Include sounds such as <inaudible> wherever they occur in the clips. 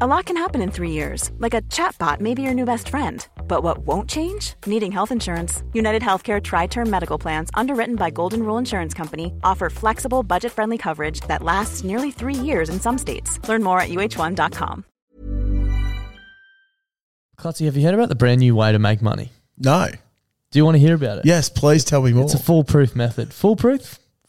A lot can happen in three years, like a chatbot may be your new best friend. But what won't change? Needing health insurance. United Healthcare Tri Term Medical Plans, underwritten by Golden Rule Insurance Company, offer flexible, budget friendly coverage that lasts nearly three years in some states. Learn more at uh1.com. Clutzy, have you heard about the brand new way to make money? No. Do you want to hear about it? Yes, please tell me more. It's a foolproof method. Foolproof?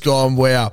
gone, wow.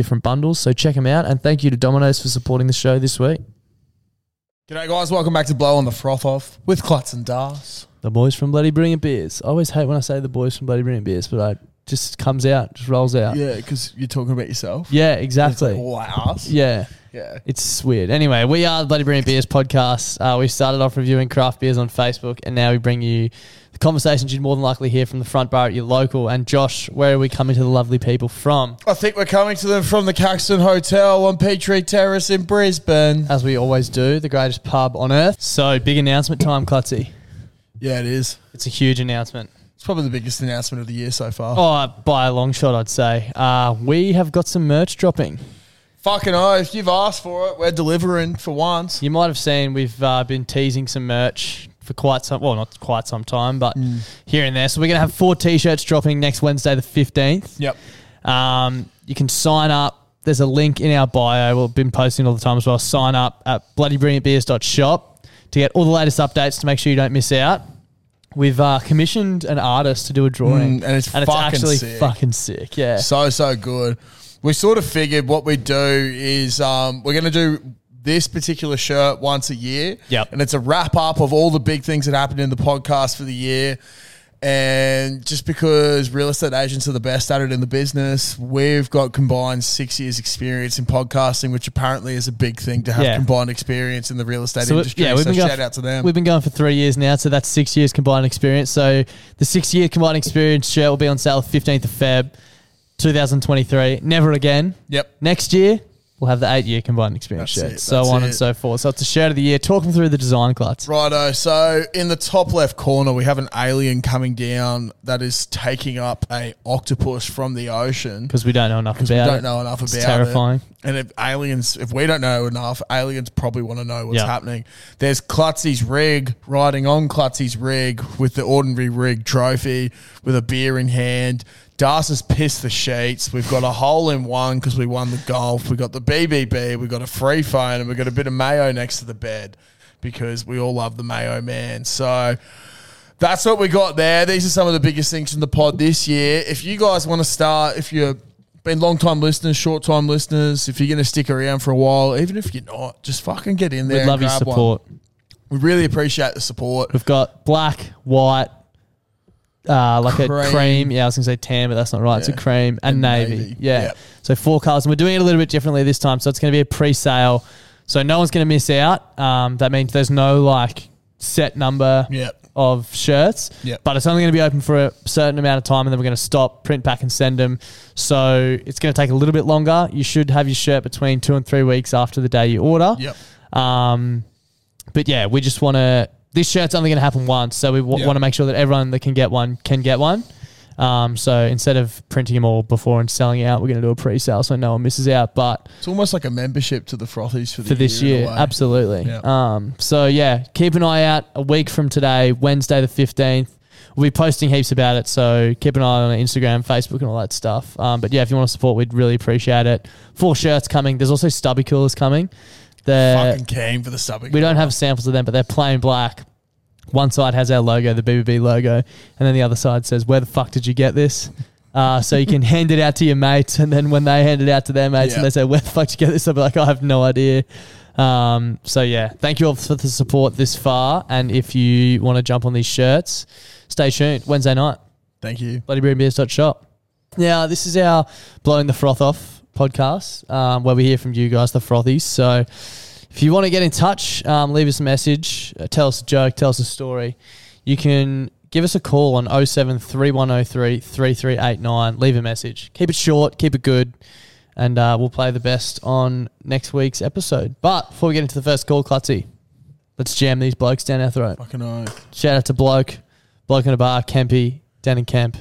different bundles, so check them out. And thank you to Domino's for supporting the show this week. G'day, guys. Welcome back to Blow on the Froth Off with Klutz and Das. The boys from Bloody Brilliant Beers. I always hate when I say the boys from Bloody Brilliant Beers, but I just comes out, just rolls out. Yeah, Yeah, because you're talking about yourself. Yeah, exactly. All ours. Yeah. Yeah. It's weird. Anyway, we are the Bloody Brilliant Beers podcast. Uh, we started off reviewing craft beers on Facebook, and now we bring you the conversations you'd more than likely hear from the front bar at your local. And Josh, where are we coming to the lovely people from? I think we're coming to them from the Caxton Hotel on Petrie Terrace in Brisbane. As we always do, the greatest pub on earth. So, big announcement time, Clutzy. Yeah, it is. It's a huge announcement. It's probably the biggest announcement of the year so far. Oh, by a long shot, I'd say. Uh, we have got some merch dropping. Fucking oath. You've asked for it. We're delivering for once. You might have seen we've uh, been teasing some merch for quite some, well, not quite some time, but here and there. So we're going to have four t-shirts dropping next Wednesday, the 15th. Yep. Um, you can sign up. There's a link in our bio. We've been posting all the time as well. Sign up at bloodybrilliantbeers.shop to get all the latest updates to make sure you don't miss out. We've uh, commissioned an artist to do a drawing, Mm, and it's fucking actually sick. fucking sick. Yeah, So, so good. We sort of figured what we do is um, we're going to do this particular shirt once a year. Yep. And it's a wrap up of all the big things that happened in the podcast for the year. And just because real estate agents are the best at it in the business, we've got combined six years experience in podcasting, which apparently is a big thing to have Yeah. combined experience in the real estate So, industry. yeah, we've so been shout out to them. We've been going for three years now, so that's six years combined experience. So the six year combined experience shirt will be on sale 15th of Feb, 2023. Never again. Yep. Next year, we'll have the eight year combined experience That's shirt. it, so that's on and so forth. So it's a shirt of the year. Talk them through the design, Klutz. Righto. So in the top left corner, we have an alien coming down that is taking up a octopus from the ocean. Because we don't know enough about we don't know enough It's about terrifying. it. And if aliens, if we don't know enough, aliens probably want to know what's Yeah. happening. There's Klutzy's rig riding on Klutzy's rig with the ordinary rig trophy with a beer in hand. Das has pissed the sheets. We've got a hole in one because we won the golf. We got the BBB. We got a free phone, and we got a bit of mayo next to the bed because we all love the mayo man. So That's what we got there. These are some of the biggest things from the pod this year. If you guys want to start, if you're been long time listeners, short time listeners, if you're going to stick around for a while, even if you're not, just fucking get in there. We'd love your grab one. support. We really appreciate the support. We've got black, white, uh, like a Cream. cream. Yeah, I was going to say tan, but that's not right. It's a cream and, And navy. navy. Yeah. Yep. So four colours. And we're doing it a little bit differently this time. So it's going to be a pre sale. So no one's going to miss out. Um, that means there's no like set number Yep. of shirts. Yep. But it's only going to be open for a certain amount of time and then we're going to stop, print back, and send them. So it's going to take a little bit longer. You should have your shirt between two and three weeks after the day you order. Yep. Um, but yeah, we just want to. This shirt's only going to happen once, so we w- Yeah. want to make sure that everyone that can get one can get one. Um, so instead of printing them all before and selling out, we're going to do a pre-sale so no one misses out. But It's almost like a membership to the frothies for, the for this year. year, absolutely. Yeah. Um, so yeah, keep an eye out. A week from today, Wednesday the fifteenth, we'll be posting heaps about it. So keep an eye on Instagram, Facebook, and all that stuff. Um, but yeah, if you want to support, we'd really appreciate it. Four shirts coming. There's also stubby coolers coming. They're Fucking keen for the subbing. we don't have samples of them, but they're plain black. One side has our logo, the BBB logo, and then the other side says, "Where the fuck did you get this?" Uh, so you can <laughs> hand it out to your mates, and then when they hand it out to their mates, and they say, "Where the fuck did you get this?" They'll be like, "I have no idea." Um, so yeah, thank you all for the support this far, and if you want to jump on these shirts, stay tuned. Wednesday night, Thank you. bloodybrewbeers.shop. Now, this is our Blowing the Froth Off podcast um, where we hear from you guys, the frothies. So if you want to get in touch, um, leave us a message, uh, tell us a joke, tell us a story. You can give us a call on 073103 3389. Leave a message. Keep it short, keep it good, and uh, we'll play the best on next week's episode. But before we get into the first call, Clutzy, let's jam these blokes down our throat. Fucking know. Shout out to Bloke, Bloke in a Bar, Kempy, Dan and Kemp.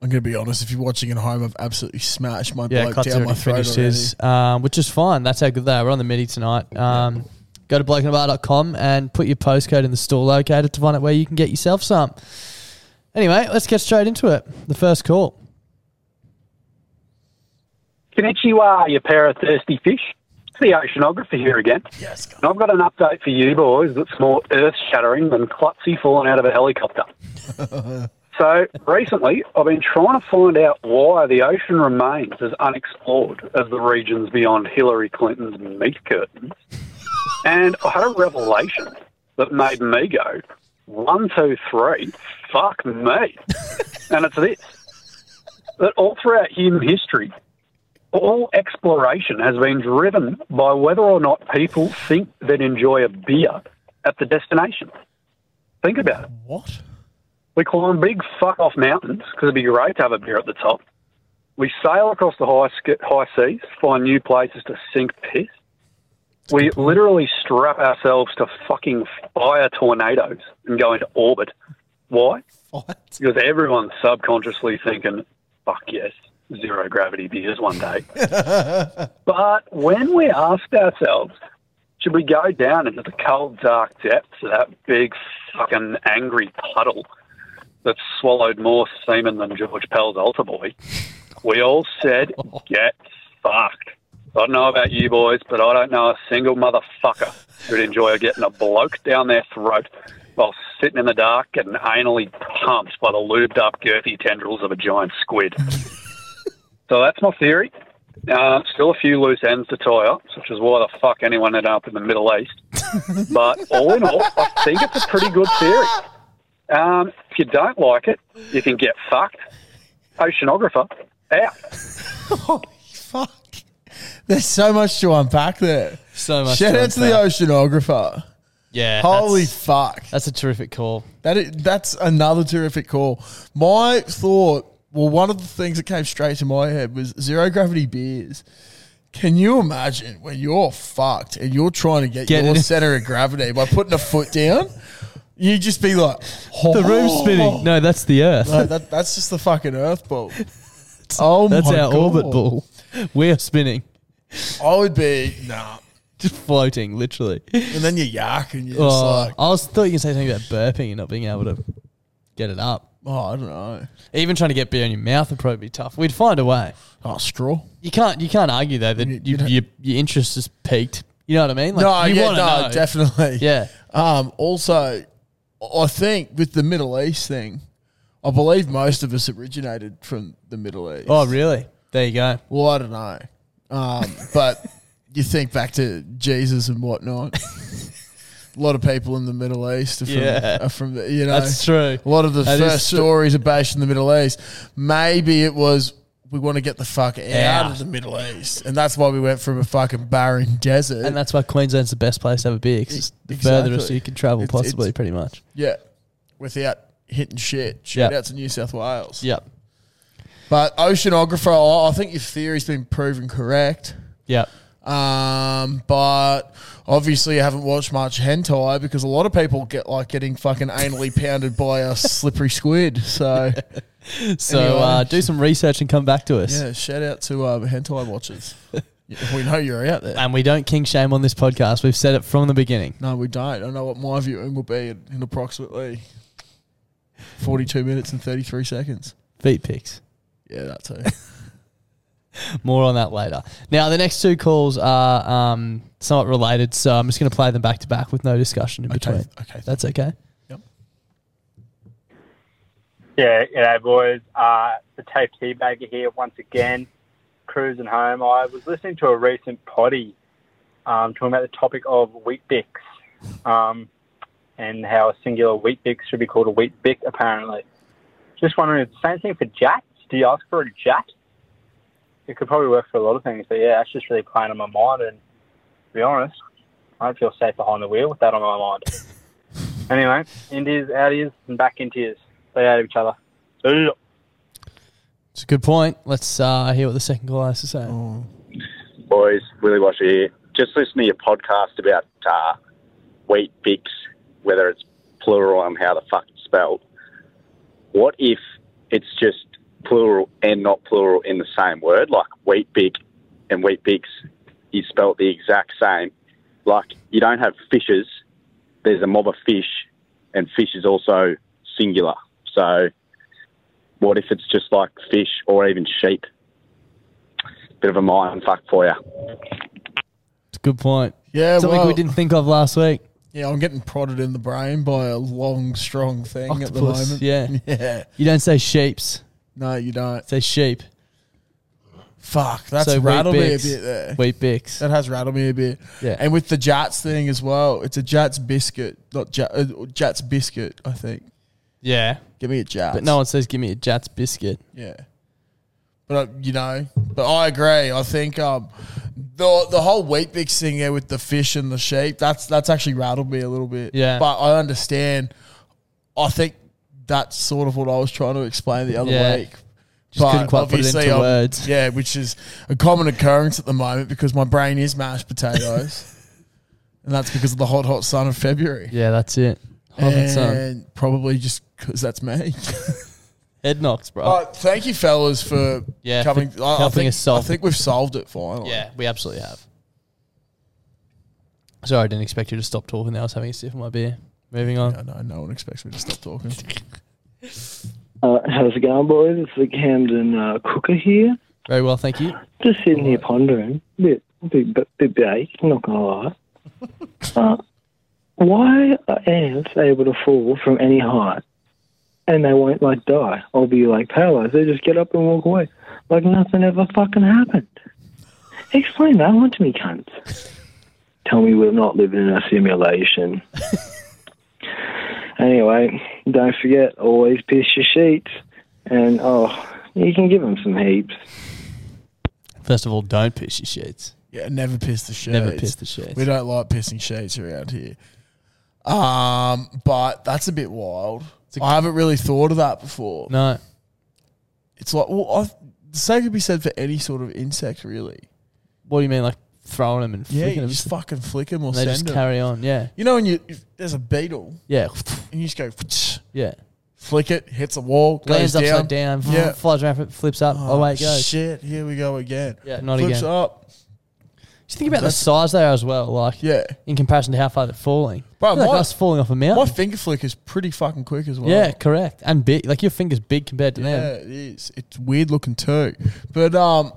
I'm going to be honest. If you're watching at home, I've absolutely smashed my Yeah, bloke down my throat finished already. his, um, which is fine. That's how good they are. We're on the middy tonight. Um, Go to blokeinabar.com and put your postcode in the store locator to find out where you can get yourself some. Anyway, let's get straight into it. The first call. Konnichiwa, you are, you pair of thirsty fish. It's the oceanographer here again. Yes. And I've got an update for you boys that's more earth shattering than Clutzy falling out of a helicopter. <laughs> so, recently, I've been trying to find out why the ocean remains as unexplored as the regions beyond Hillary Clinton's meat curtains. And I had a revelation that made me go, one, two, three, fuck me. and it's this that all throughout human history, all exploration has been driven by whether or not people think they'd enjoy a beer at the destination. Think about it. What? We climb big fuck off mountains because it'd be great to have a beer at the top. We sail across the high, high seas, find new places to sink piss. We literally strap ourselves to fucking fire tornadoes and go into orbit. Why? What? Because everyone's subconsciously thinking, fuck yes, zero gravity beers one day. <laughs> but when we asked ourselves, should we go down into the cold, dark depths of that big, fucking angry puddle that swallowed more semen than George Pell's altar boy? We all said, <laughs> get fucked. I don't know about you boys, but I don't know a single motherfucker who'd enjoy getting a bloke down their throat while sitting in the dark getting anally pumped by the lubed up, girthy tendrils of a giant squid. so that's my theory. Uh, still a few loose ends to tie up, which is why the fuck anyone ended up in the Middle East. but all in all, I think it's a pretty good theory. Um, if you don't like it, you can get fucked. Oceanographer, out. Holy <laughs> fuck. There's so much to unpack there. So much. Shout to out to the unpack. oceanographer. Yeah. Holy that's, fuck. that's a terrific call. That is, that's another terrific call. My thought, well, one of the things that came straight to my head was zero gravity beers. Can you imagine when you're fucked and you're trying to get, Get your it. center of gravity by putting a foot down? <laughs> You just be like, The room's spinning. No, that's the Earth. No, that, that's just the fucking Earth ball. <laughs> Oh that's my our God. orbit ball. We're spinning, I would be nah, just floating, literally. and then you yak and you're just Oh, like, I was thought you could say something about burping and not being able to get it up. oh, I don't know. Even trying to get beer in your mouth would probably be tough. We'd find a way. Oh, straw. You can't. You can't argue though that You- you, don't- your your interest is peaked. You know what I mean? Like, no, you yeah, wanna no, know. definitely. Yeah. Um, also, I think with the Middle East thing, I believe most of us originated from the Middle East. Oh, really? There you go. Well, I don't know. Um, but you think back to Jesus and whatnot. a lot of people in the Middle East are from, Yeah. are from the, you know, That's true. a lot of the That first stories are based in the Middle East. Maybe it was we want to get the fuck out, of the Middle East, and that's why we went from a fucking barren desert. And that's why Queensland's the best place to have a beer. 'cause it's the Exactly. furthest you can travel, It's- possibly, it's- pretty much. yeah, without hitting shit. Shout Yep. out to New South Wales. Yep. But oceanographer, I I think your theory's been proven correct. Yep. Um, but obviously I haven't watched much hentai because a lot of people get like getting fucking anally pounded by a slippery squid. So <laughs> So Anyway. uh, do some research and come back to us. yeah, shout out to uh, hentai watchers. <laughs> we know you're out there. And we don't king shame on this podcast. We've said it from the beginning. No, we don't. I know what my viewing will be in, in approximately forty-two minutes and thirty-three seconds. Feet pics. Yeah, that too. <laughs> More on that later. Now, the next two calls are um, somewhat related, so I'm just going to play them back to back with no discussion in Okay, between. okay. That's okay. Yeah, yeah, boys. Uh, the tape teabagger here once again, cruising home. I was listening to a recent potty um, talking about the topic of Weet-Bix um, and how a singular Weet-Bix should be called a wheat bick, apparently. Just wondering, the same thing for Jatz? Do you ask for a jat? It could probably work for a lot of things, but yeah, that's just really playing on my mind. And to be honest, I don't feel safe behind the wheel with that on my mind. <laughs> anyway, in tears, out ears, and back in tears. Stay out of each other. See. It's a good point. Let's uh, hear what the second caller has to say. Oh. boys, Willie Washer here. Just listen to your podcast about uh, wheat bix, whether it's plural and how the fuck it's spelled. What if it's just plural and not plural in the same word, like wheat big and wheat bigs is spelled the exact same? Like you don't have fishes, there's a mob of fish, and fish is also singular. So what if it's just like fish or even sheep? Bit of a mind fuck for you. It's a good point. Yeah, Something well, we didn't think of last week. Yeah, I'm getting prodded in the brain by a long, strong thing at the moment. yeah. <laughs> yeah. You don't say sheeps, No, you don't. say sheep. Fuck, that's So wheat rattled me a bix. bit there. Weet-Bix. That has rattled me a bit. Yeah. And with the Jatz thing as well, it's a Jatz biscuit, not Jat, uh, Jatz biscuit, I think. Yeah. Give me a Jatz. But no one says, give me a Jatz biscuit. Yeah. But uh, you know, but I agree. I think um, the the whole Weet-Bix thing there with the fish and the sheep that's that's actually rattled me a little bit. Yeah. But I understand. I think that's sort of what I was trying to explain the other Yeah. week. Just couldn't quite put it obviously into I'm- words. Yeah, which is a common occurrence at the moment because my brain is mashed potatoes, <laughs> and that's because of the hot, hot sun of February. Yeah, that's it. Hot and sun. and probably just because that's me. <laughs> Head knocks, bro. But thank you, fellas, for Yeah, coming. for I, I helping think, us solve I think we've solved it finally. yeah, we absolutely have. Sorry, I didn't expect you to stop talking there. I was having a sip of my beer. Moving on. I know no one expects me to stop talking. <laughs> Uh, how's it going, boys? It's the Camden uh, Cooker here. Very well, thank you. Just sitting here pondering, bit, bit, bit, bit baked, not gonna lie. <laughs> Uh, why are ants able to fall from any height and they won't like die or be like paralyzed? They just get up and walk away like nothing ever fucking happened. Explain that one to me, cunts. <laughs> Tell me we're not living in a simulation. Anyway, don't forget, always piss your sheets. And, oh, you can give them some heaps. First of all, don't piss your sheets. Yeah, never piss the sheets. Never piss the sheets. We don't like pissing sheets around here. Um, but that's a bit wild. a- I haven't really thought of that before. No. It's like, well, I, the same could be said for any sort of insect, really. What do you mean, like throwing them and Yeah, flicking you them? just fucking flick them or and they send just them. carry on. Yeah. you know, when you if there's a beetle Yeah. and you just go <sniffs> Yeah. flick it, hits a wall, Lands goes upside down, Yeah. <laughs> flies around, flips up. Oh, away it goes. Shit, here we go again. Yeah, not Flips again. up. Just think about the That's- size they are as well, like Yeah. in comparison to how far they're falling. Bro, feel like my- us falling off a mountain. My finger flick is pretty fucking quick as well. yeah, correct. And big. Like your finger's big compared to Yeah, them. it is. It's weird looking too. But um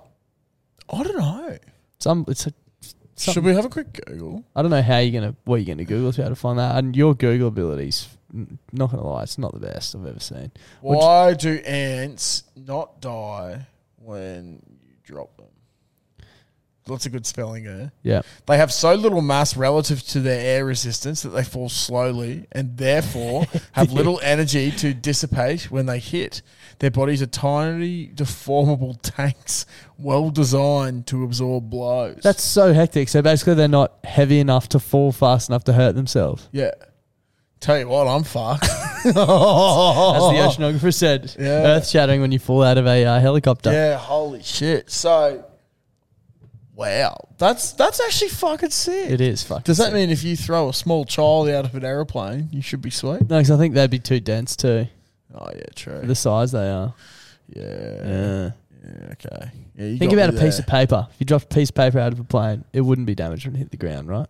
I don't know. Some it's a Should we have a quick Google? I don't know how you're gonna what you're gonna Google to be able to find that. And your Google abilities n- not gonna lie, it's not the best I've ever seen. Why do ants not die when you drop them? Lots of good spelling there. Yeah. They have so little mass relative to their air resistance that they fall slowly and therefore <laughs> have little energy to dissipate when they hit. Their bodies are tiny, deformable <laughs> tanks, well designed to absorb blows. That's so hectic. So basically, they're not heavy enough to fall fast enough to hurt themselves. yeah. Tell you what, I'm fucked. <laughs> As the oceanographer said, Yeah. earth shattering when you fall out of a uh, helicopter. Yeah, holy shit. So, wow, that's that's actually fucking sick. It is fucking. Does that sick. mean if you throw a small child out of an aeroplane, you should be sweet? No, because I think they'd be too dense too. Oh yeah, true. For the size they are. yeah, Yeah. yeah, okay. Yeah, you Think got about a me piece there. of paper. If you dropped a piece of paper out of a plane, it wouldn't be damaged when it hit the ground, right?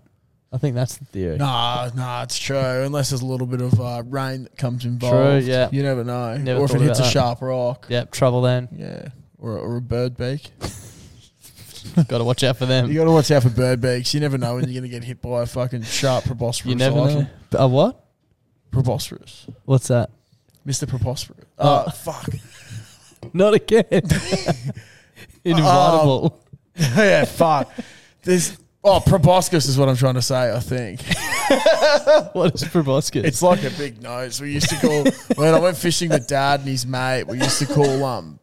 I think that's the theory. Nah, nah, it's true. Unless there's a little bit of uh, rain that comes involved. True, yeah. You never know. Never or if it thought hits a about that. sharp rock. Yep, trouble then. Yeah. Or, or a bird beak. <laughs> Got to watch out for them. You got to watch out for bird beaks. You never know when you're going to get hit by a fucking sharp proboscis. <laughs> You never item. know. A what? Proboscis. What's that? Mr. Proboscis. Oh. Oh, fuck. <laughs> Not again. <laughs> Inevitable. <laughs> yeah, fuck. There's oh proboscis is what I'm trying to say. I think what is proboscis? it's like a big nose. We used to call when I went fishing with dad and his mate. We used to call um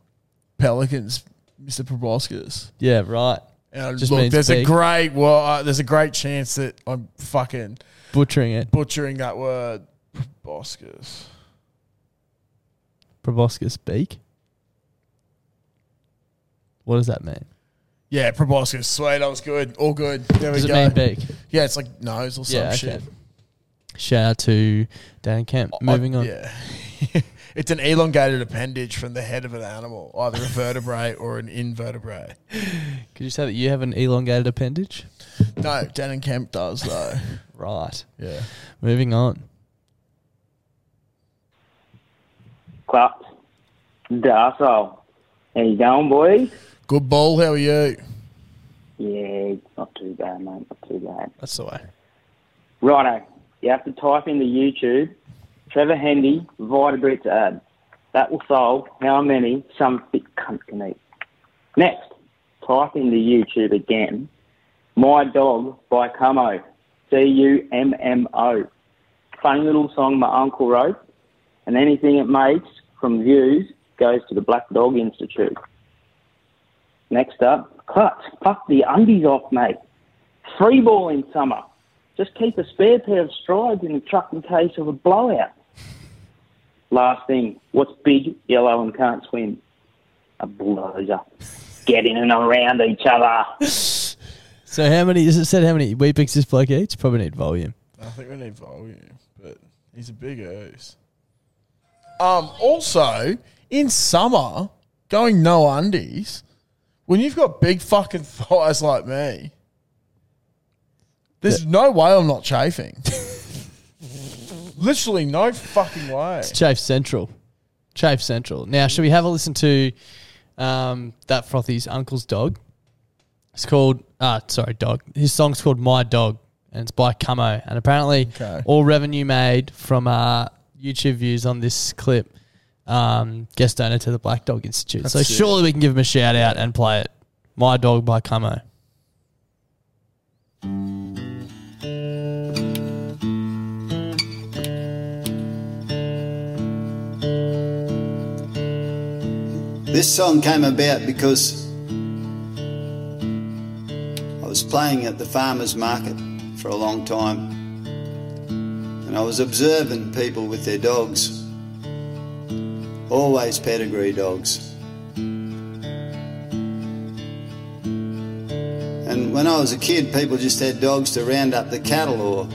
pelicans Mr. Proboscis. yeah, right. And Just look, means there's a big. great well, uh, there's a great chance that I'm fucking Butchering it. butchering that word. Proboscis. Proboscis beak. What does that mean? Yeah, proboscis. Sweet, that was good. All good. There Does we it go. mean beak? Yeah, it's like nose or some Yeah, okay. shit. Shout out to Dan Kemp. Moving on. Yeah. <laughs> it's an elongated appendage from the head of an animal, either a vertebrate or an invertebrate. Could you say that you have an elongated appendage? No, Dan and Kemp does though. <laughs> Right. Yeah. Moving on. Clap. Darsal. How you going, boys? Good ball. How are you? Yeah, not too bad, mate. Not too bad. That's the way. Righto. You have to type into YouTube Trevor Hendy Vitabrits ad. That will solve how many some thick cunt can eat. Next, type into YouTube again My Dog by Cummo. C U M M O. Funny little song my uncle wrote, and anything it makes from views goes to the Black Dog Institute. Next up, cut. Fuck the undies off, mate. Free ball in summer. Just keep a spare pair of strides in the truck in case of a blowout. Last thing, what's big, yellow, and can't swim? A bulldozer. Get in and around each other. So how many? Is it said how many Weet-Bix this bloke eats? Probably need volume. I think we need volume, but he's a big ooze. Um. Also, in summer, going no undies, when you've got big fucking <laughs> thighs like me, there's no way I'm not chafing. <laughs> Literally no fucking way. It's Chafe Central. Chafe Central. Now, should we have a listen to um, that Frothy's uncle's dog? It's called, uh, sorry, dog. His song's called My Dog, and it's by Cummo. And apparently, Okay. all revenue made from uh, YouTube views on this clip um, gets donated to the Black Dog Institute. That's so sick. surely we can give him a shout out and play it. My Dog by Cummo. This song came about because I was playing at the farmers market for a long time and I was observing people with their dogs, always pedigree dogs. And when I was a kid, people just had dogs to round up the cattle or <laughs>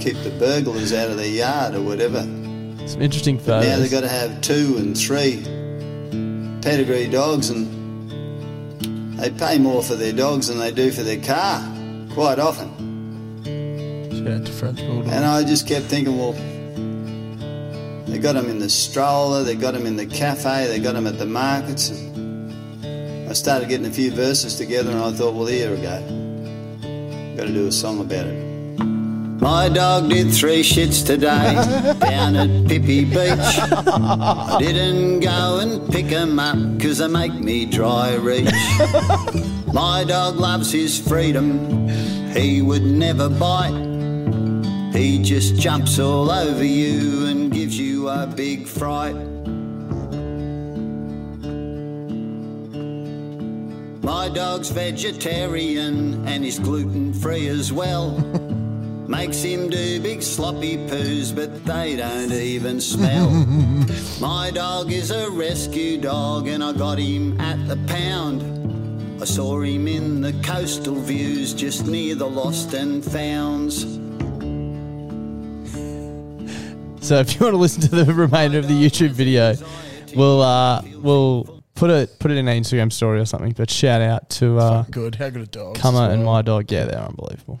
keep the burglars out of their yard or whatever. Some interesting photos. Now they've got to have two and three pedigree dogs, and they pay more for their dogs than they do for their car, quite often. Shout out to French Bulldog. And I just kept thinking, well, they got them in the stroller, they got them in the cafe, they got them at the markets. And I started getting a few verses together, and I thought, well, here we go. Got to do a song about it. My dog did three shits today <laughs> down at Pippi Beach. I didn't go and pick 'em up 'cause they make me dry reach. <laughs> My dog loves his freedom, he would never bite. He just jumps all over you and gives you a big fright. My dog's vegetarian and he's gluten free as well. <laughs> Makes him do big sloppy poos, but they don't even smell. <laughs> My dog is a rescue dog, and I got him at the pound. I saw him in the coastal views just near the lost and founds. So if you want to listen to the <laughs> remainder of the YouTube video, we'll uh, we'll put it put it in an Instagram story or something. But shout out to uh, Good. How good a dog. Cummer and my dog. Yeah, they're unbelievable.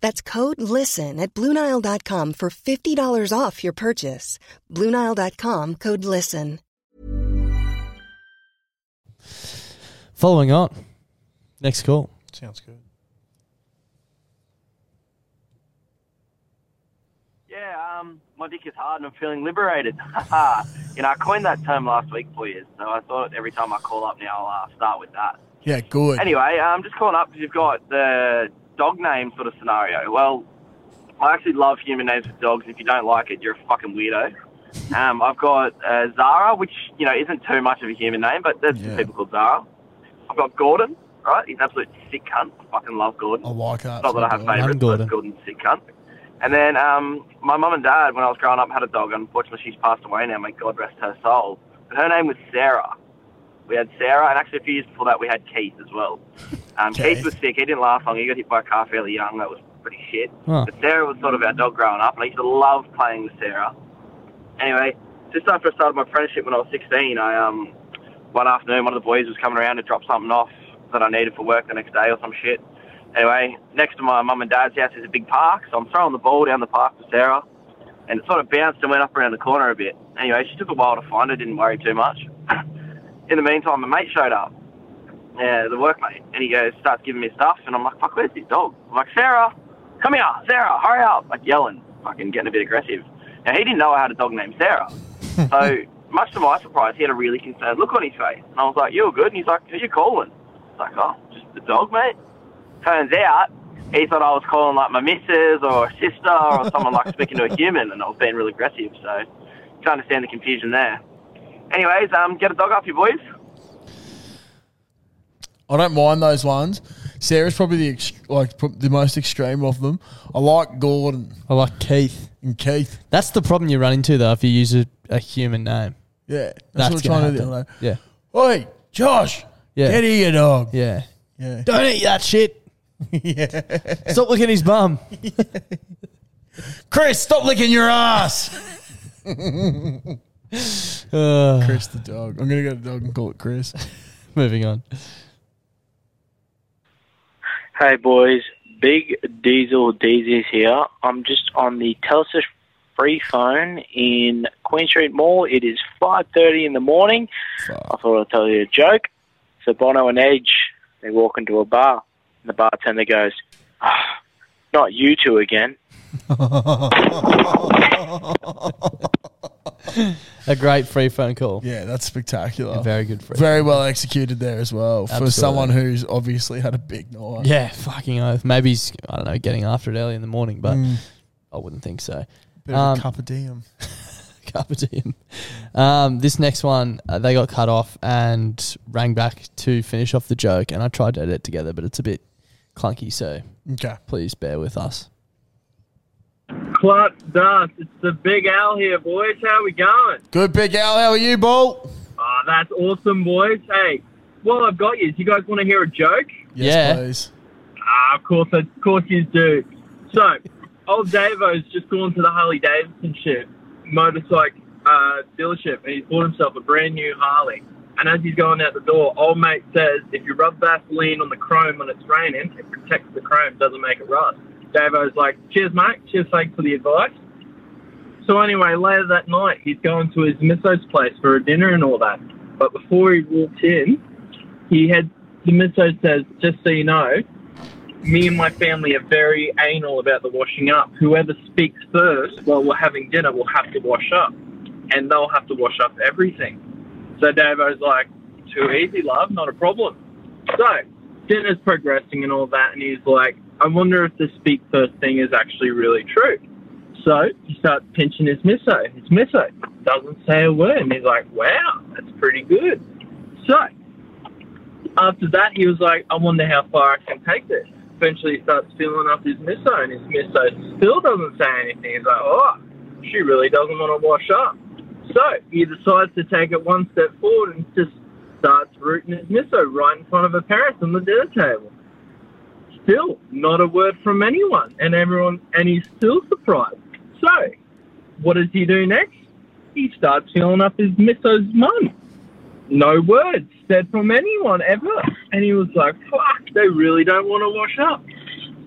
That's code LISTEN at Bluenile.com for $50 off your purchase. Bluenile.com code LISTEN. Following on, next call. Sounds good. Yeah, um, my dick is hard and I'm feeling liberated. <laughs> you know, I coined that term last week for you, so I thought every time I call up now I'll uh, start with that. Yeah, good. Anyway, I'm just calling up because you've got the dog name sort of scenario. Well, I actually love human names for dogs. If you don't like it, you're a fucking weirdo. Um, I've got uh, Zara, which you know isn't too much of a human name, but there's some people called Zara. I've got Gordon, right? He's an absolute sick cunt. I fucking love Gordon. I like that. Not that I have favourites, but Gordon's a sick cunt. And then um, my mum and dad, when I was growing up, had a dog. Unfortunately, she's passed away now. May God rest her soul. But her name was Sarah. We had Sarah, and actually a few years before that, we had Keith as well. <laughs> Um. Keith was sick. He didn't last long. He got hit by a car fairly young. That was pretty shit. Huh. But Sarah was sort of our dog growing up, and I used to love playing with Sarah. Anyway, just after I started my apprenticeship when I was 16, I um, one afternoon, one of the boys was coming around to drop something off that I needed for work the next day or some shit. Anyway, next to my mum and dad's house is a big park, so I'm throwing the ball down the park to Sarah, and it sort of bounced and went up around the corner a bit. Anyway, she took a while to find it, didn't worry too much. <clears throat> In the meantime, my mate showed up, yeah, the workmate, and he goes, starts giving me stuff, and I'm like, fuck, where's this dog? I'm like, Sarah, come here, Sarah, hurry up, like yelling, fucking getting a bit aggressive. Now, he didn't know I had a dog named Sarah. <laughs> so, much to my surprise, he had a really concerned look on his face. And I was like, you're good. And he's like, who you calling? I was like, oh, just the dog, mate. Turns out, he thought I was calling like my missus or a sister or someone like speaking to a human, and I was being really aggressive. So, can understand the confusion there. Anyways, um, get a dog off you boys. I don't mind those ones. Sarah's probably the ex- like pro- the most extreme of them. I like Gordon. I like Keith. And Keith. That's the problem you run into though if you use a, a human name. Yeah, that's, That's what I'm gonna trying to do. happen. like, Yeah. Oi, Josh. Yeah. Get here, dog. Yeah. Yeah. Don't eat that shit. <laughs> yeah. Stop licking his bum. <laughs> Chris, stop licking your ass. <laughs> Uh, Chris the dog. I'm gonna get a dog and call it Chris. <laughs> Moving on. Hey boys, Big Diesel Daisies here. I'm just on the Telstra free phone in Queen Street Mall. It is 5.30 in the morning. I thought I'd tell you a joke. So Bono and Edge, they walk into a bar. And the bartender goes, ah, not you two again. <laughs> <laughs> A great free phone call. Yeah, that's spectacular. A very good free. Very well executed there as well for Absolutely. someone who's obviously had a big night. Yeah, fucking oath. Maybe he's I don't know getting after it early in the morning, but Mm. I wouldn't think so. Bit of a cup of diem. <laughs> cup of diem. Um, this next one, uh, they got cut off and rang back to finish off the joke, and I tried to edit it together, but it's a bit clunky, so Okay. please bear with us. Clark Dust, it's the Big Al here, boys. How we going? Good, Big Al. How are you, Bolt? Oh, that's awesome, boys. Hey, well, I've got you. Do you guys want to hear a joke? Yes, Yeah. please. Ah, of course, of course you do. So, old Davo's just gone to the Harley Davidson ship, motorcycle uh, dealership, and he's bought himself a brand new Harley. And as he's going out the door, old mate says, if you rub Vaseline on the chrome when it's raining, it protects the chrome, doesn't make it rust. Davo's like, cheers, mate. Cheers, thanks for the advice. So anyway, later that night, he's going to his misso's place for a dinner and all that. But before he walks in, he had the misso says, just so you know, me and my family are very anal about the washing up. Whoever speaks first while we're having dinner will have to wash up, and they'll have to wash up everything. So Davo's like, too easy, love, not a problem. So dinner's progressing and all that, and he's like, I wonder if the speak first thing is actually really true. So he starts pinching his miso. His miso doesn't say a word, and he's like, wow, that's pretty good. So after that, he was like, I wonder how far I can take this. Eventually, he starts filling up his miso, and his miso still doesn't say anything. He's like, oh, she really doesn't want to wash up. So he decides to take it one step forward and just starts rooting his miso right in front of her parents on the dinner table. Still, not a word from anyone, and everyone, and he's still surprised. So, what does he do next? He starts filling up his misso's mum no words said from anyone ever. And he was like, fuck, they really don't want to wash up.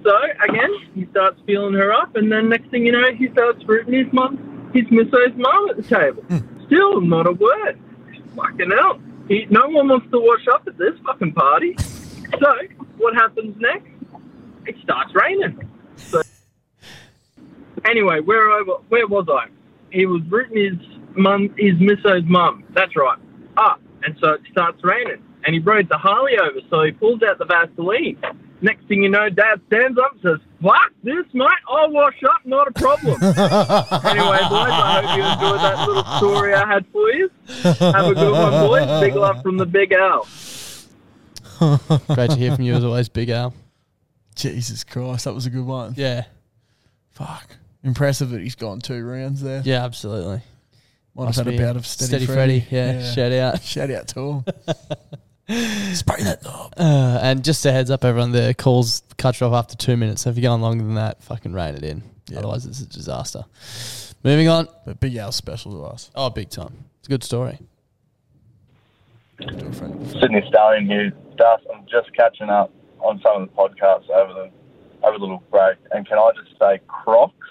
So again, he starts feeling her up, and then next thing you know, he starts rooting his mum, his misso's mum at the table. Hmm. Still not a word. Fucking hell. He, no one wants to wash up at this fucking party. So what happens next? It starts raining. So anyway, where over, where was I? He was rooting his mum, his misso's mum. That's right. Up, and so it starts raining. And he rode the Harley over, so he pulls out the Vaseline. Next thing you know, Dad stands up and says, "Fuck this, mate! I'll wash up, not a problem." <laughs> anyway, boys, I hope you enjoyed that little story I had for you. Have a good one, boys. Big love from the Big Al. Great to hear from you as always, Big Al. Jesus Christ, that was a good one. Yeah. Fuck. Impressive that he's gone two rounds there. Yeah, absolutely. Might Must have had a be bout of steady, Steady Freddy. Freddy, yeah, shout out. <laughs> Shout out to him. Spray that knob. Uh, and just a heads up, everyone, the calls cut you off after two minutes. So if you're going longer than that, fucking rein it in. Otherwise, it's a disaster. Moving on. But Big Al's special to us. Oh, big time. It's a good story. Sydney Stallion here. Dust, I'm just catching up on some of the podcasts over the over the little break, and can I just say, Crocs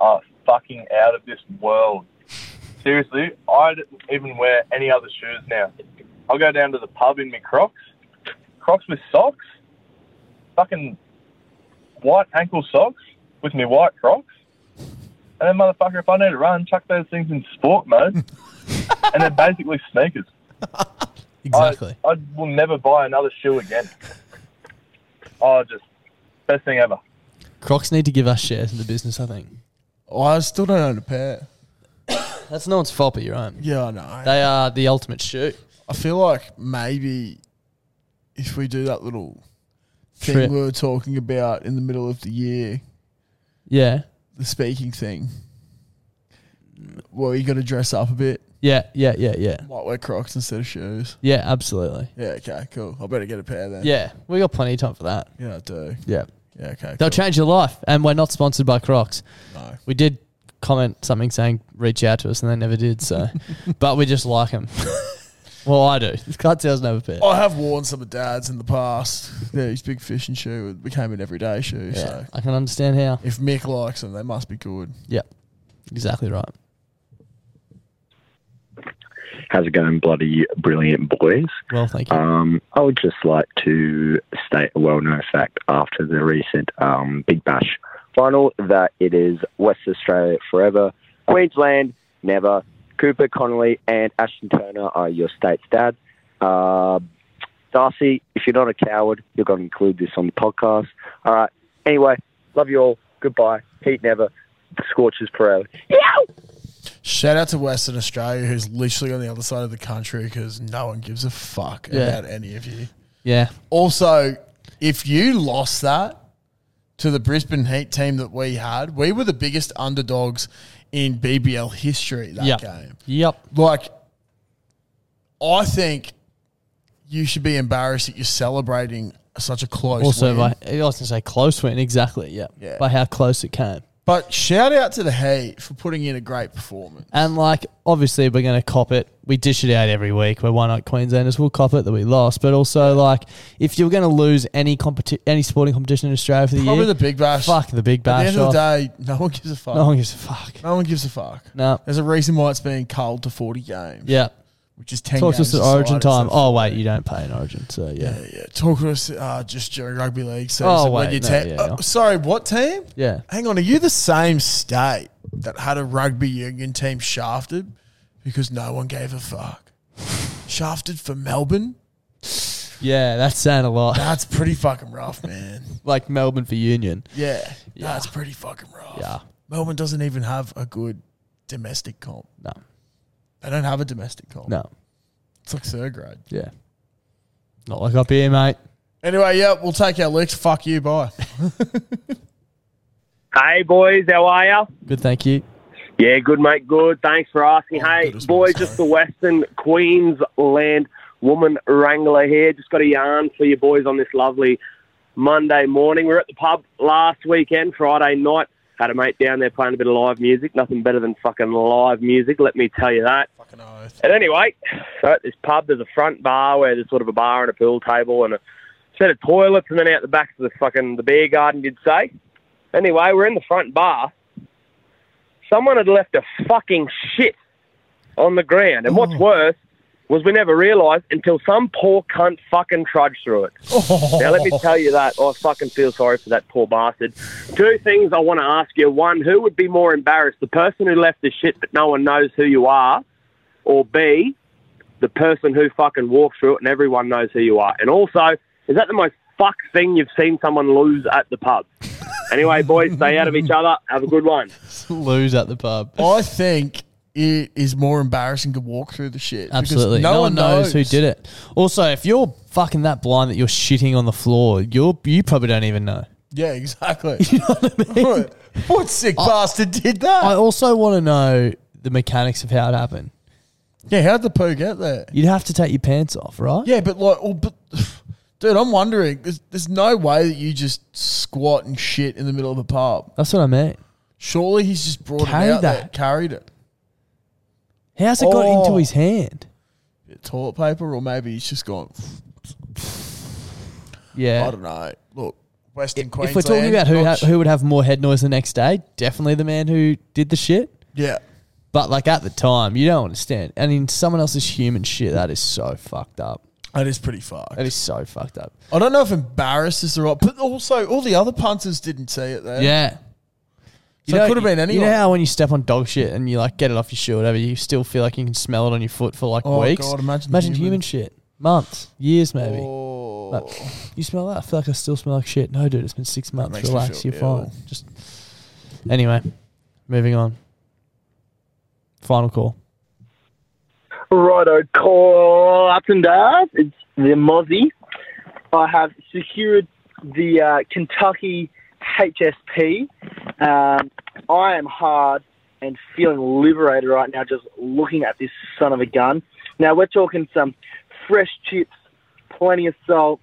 are fucking out of this world. Seriously, I don't even wear any other shoes now. I'll go down to the pub in my Crocs, Crocs with socks, fucking white ankle socks with my white Crocs, and then motherfucker, if I need to run, chuck those things in sport mode, <laughs> and they're basically sneakers. Exactly. I, I will never buy another shoe again. Oh, just best thing ever. Crocs need to give us shares in the business, I think. Oh, I still don't own a pair. <coughs> That's no one's fault but your own. Yeah, I know. They are the ultimate shoe. I feel like maybe if we do that little thing Trip. we were talking about in the middle of the year, Yeah. the speaking thing, well, you got to dress up a bit. Yeah, yeah, yeah, yeah. Might wear Crocs instead of shoes. Yeah, absolutely. Yeah, okay, cool. I better get a pair then. Yeah, we got plenty of time for that. Yeah, I do. Yeah. Yeah, okay. They'll change your life. And we're not sponsored by Crocs. No. We did comment something saying reach out to us and they never did. So, <laughs> but we just like them. well, I do. Cartel's never pair. I have worn some of Dad's in the past. Yeah, his big fishing shoe it became an everyday shoe. Yeah, So I can understand how. if Mick likes them, they must be good. Yeah, Exactly right. How's it going, bloody brilliant boys? Well, thank you. Um, I would just like to state a well-known fact after the recent um, Big Bash final that it is West Australia forever, Queensland never. Cooper Connolly and Ashton Turner are your state's dad. Uh, Darcy, if you're not a coward, you're going to include this on the podcast. All right. Anyway, love you all. Goodbye. Heat never. Scorches forever. Shout out to Western Australia, who's literally on the other side of the country because no one gives a fuck Yeah. about any of you. Yeah. Also, if you lost that to the Brisbane Heat team that we had, we were the biggest underdogs in BBL history that Yep. game. Yep. Like, I think you should be embarrassed that you're celebrating such a close Also, win. by, I was going to say close win. Exactly. Yeah. Yeah. By how close it came. But shout out to the Heat for putting in a great performance. And like, obviously, we're going to cop it. We dish it out every week. We're one night Queenslanders. We'll cop it that we lost. But also, like, if you're going to lose any competi- any sporting competition in Australia for the year. Probably year, the Big Bash. Fuck the Big Bash. At the end of the day, no one gives a fuck. No one gives a fuck. No one gives a fuck. No. There's a reason why it's being culled to 40 games. Yeah. Which is 10 Talk to us at Origin time. Oh wait, you don't play in Origin, so yeah. Yeah, yeah. Talk to us uh, just during rugby league season. Oh, when wait, you no, yeah, uh, yeah. sorry, what team? Yeah. Hang on, are you the same state that had a rugby union team shafted because no one gave a fuck? shafted for Melbourne? Yeah, that's saying a lot. That's pretty fucking rough, man. <laughs> like Melbourne for Union. Yeah, that's pretty fucking rough. Yeah. Melbourne doesn't even have a good domestic comp. No. They don't have a domestic comp. No. It's like third grade. Yeah. Not like up here, mate. Anyway, yeah, we'll take our licks. Fuck you, bye. <laughs> Hey, boys, how are ya? Good, thank you. Yeah, good, mate. Good. Thanks for asking. Oh, hey, boys, just the Western Queensland woman wrangler here. Just got a yarn for you boys on this lovely Monday morning. We are at the pub last weekend, Friday night. Had a mate down there playing a bit of live music. Nothing better than fucking live music, let me tell you that. Fucking oath. And anyway, so at this pub, there's a front bar where there's sort of a bar and a pool table and a set of toilets, and then out the back of the fucking the beer garden, you'd say. Anyway, we're in the front bar. Someone had left a fucking shit on the ground, and what's oh. worse was we never realised until some poor cunt fucking trudged through it. <laughs> Oh. Now let me tell you that I fucking feel sorry for that poor bastard. Two things I want to ask you: one, who would be more embarrassed, the person who left the shit but no one knows who you are, or B, the person who fucking walked through it and everyone knows who you are? And also, is that the most fucked thing you've seen someone lose at the pub? <laughs> Anyway, boys, stay out of each other. Have a good one. <laughs> Lose at the pub. I think it is more embarrassing to walk through the shit. because Absolutely. No, one knows. who did it. Also, if you're fucking that blind that you're shitting on the floor, you're you probably don't even know. <laughs> Yeah, exactly. <laughs> you know what I mean? <laughs> What, what sick bastard did that? I also want to know the mechanics of how it happened. yeah, how'd the poo get there? You'd have to take your pants off, right? Yeah, but like, oh, but, <sighs> dude, I'm wondering. There's, there's no way that you just squat and shit in the middle of a pub. That's what I mean. Surely he's just brought Carried it out there, carried it. How's it got oh. into Oh. his hand? Toilet paper, or maybe he's just gone. Yeah. I don't know. Look, Western question. If Queensland. we're talking about who ha- sh- who would have more head noise the next day, definitely the man who did the shit. Yeah. But like at the time, you don't understand. And in someone else's human shit, that is so fucked up. That is pretty fucked. That is so fucked up. I don't know if embarrassed is the right, but also all the other punters didn't see it there. Yeah. So it could have been any You know how when you step on dog shit and you like get it off your shoe or whatever, you still feel like you can smell it on your foot for like Oh, weeks. God, imagine imagine human. human. shit. Months, years maybe. Oh. Like, you smell that? I feel like I still smell like shit. No, dude, it's been six months. makes me Relax, feel you're ill. fine. Just anyway, moving on. Final call. Righto, call up and down. It's the Mozzie. I have secured the uh, Kentucky HSP. Um, I am hard and feeling liberated right now just looking at this son of a gun. Now, we're talking some fresh chips, plenty of salt,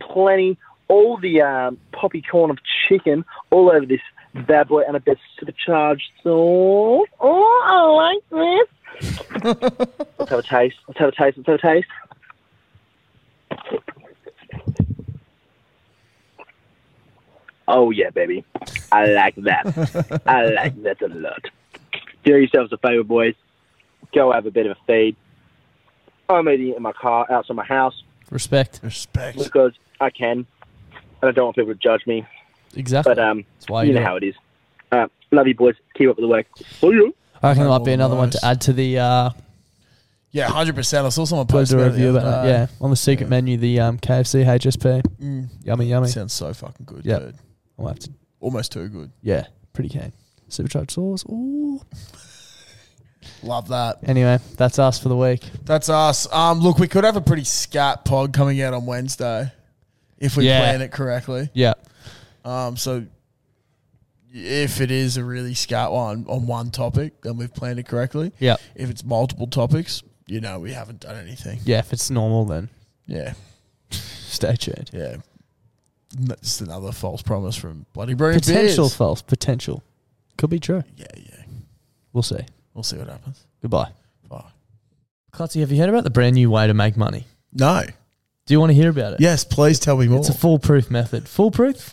plenty, all the um, poppy corn of chicken all over this bad boy and a bit supercharged sauce. Oh, I like this. <laughs> Let's have a taste. Let's have a taste. Let's have a taste. Oh yeah, baby. I like that. I like that a lot. Do yourselves a favour, boys. Go have a bit of a feed. I'm eating in my car outside my house Respect. Respect. because I can, and I don't want people to judge me. Exactly. But um, why you you know how it is. Uh, love you, boys. Keep up with the work. See you. I reckon there might be another one to add to the uh, Yeah, hundred percent. I saw someone post pleasure about it review other about it. Yeah, on the secret menu, the um, KFC HSP. Mm. Yummy, yummy. Sounds so fucking good, Yep. dude. I'll have to. Almost too good. Yeah, pretty keen. Supercharged sauce. Ooh. Love that. Anyway, that's us for the week. That's us. Um, look, we could have a pretty scat pod coming out on Wednesday if we Yeah. plan it correctly. Yeah. Um, so if it is a really scat one on one topic, then we've planned it correctly. Yeah. If it's multiple topics, you know, we haven't done anything. Yeah, if it's normal, then Yeah. <laughs> stay tuned. Yeah. That's another false promise from Bloody Brilliant Potential Beers. false. Potential. Could be true. Yeah, yeah. We'll see. We'll see what happens. Goodbye. Bye. Klutzy, have you heard about the brand new way to make money? No. Do you want to hear about it? Yes, please tell me more. It's a foolproof method. Foolproof?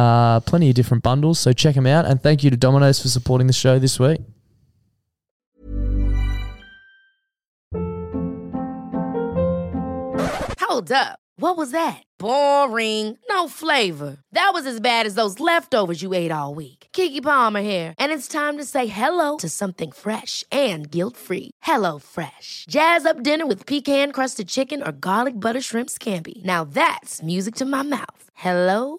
Uh, plenty of different bundles, so check them out. And thank you to Domino's for supporting the show this week. Hold up. What was that? Boring. No flavor. That was as bad as those leftovers you ate all week. Keke Palmer here, and it's time to say hello to something fresh and guilt-free. Hello Fresh. Jazz up dinner with pecan-crusted chicken or garlic butter shrimp scampi. Now that's music to my mouth. Hello